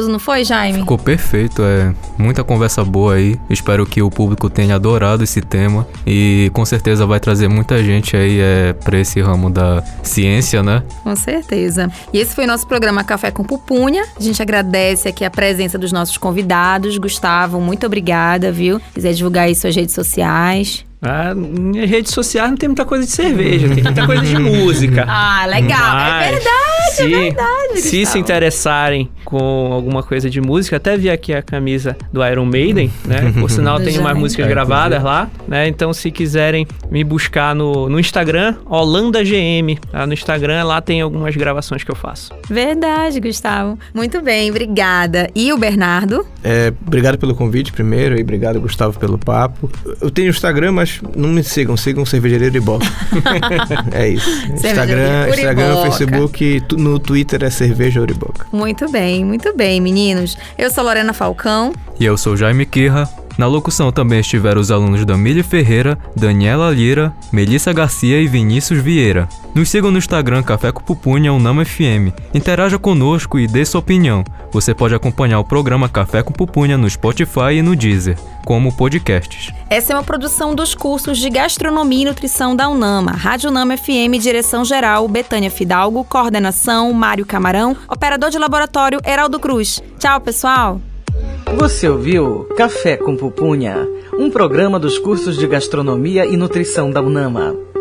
não foi, Jaime? Ficou perfeito, é. Muita conversa boa aí. Espero que o público tenha adorado esse tema e com certeza vai trazer muita gente aí é, para esse ramo da ciência, né? Com certeza. E esse foi nosso programa Café com Pupunha. A gente agradece aqui a presença dos nossos convidados. Gustavo, muito obrigada, viu? Quiser divulgar aí suas redes sociais. Ah, minhas redes sociais não tem muita coisa de cerveja, tem muita coisa de música. *laughs* Ah, legal. É Mas, é verdade, se, é verdade. Se se interessarem com alguma coisa de música, até vi aqui a camisa do Iron Maiden, né? *laughs* Por sinal, tem umas músicas é, gravadas lá, né? Então, se quiserem me buscar no, no Instagram, Holanda GM. Tá? No Instagram, lá tem algumas gravações que eu faço. Verdade, Gustavo. Muito bem, obrigada. E o Bernardo? É, obrigado pelo convite primeiro e obrigado, Gustavo, pelo papo. Eu tenho Instagram, mas não me sigam, sigam Cervejaria Uriboca. *laughs* é isso. Instagram, Instagram, Facebook, no Twitter é Cerveja Uriboca. Muito bem, muito bem, meninos. Eu sou Lorena Falcão. E eu sou Jaime Kirra. Na locução também estiveram os alunos Damília Ferreira, Daniela Lira, Melissa Garcia e Vinícius Vieira. Nos sigam no Instagram Café com Pupunha Unama FM. Interaja conosco e dê sua opinião. Você pode acompanhar o programa Café com Pupunha no Spotify e no Deezer, como podcasts. Essa é uma produção dos cursos de Gastronomia e Nutrição da Unama, Rádio Unama FM, Direção Geral, Betânia Fidalgo, Coordenação, Mário Camarão, Operador de Laboratório, Heraldo Cruz. Tchau, pessoal! Você ouviu Café com Pupunha, um programa dos cursos de Gastronomia e Nutrição da UNAMA.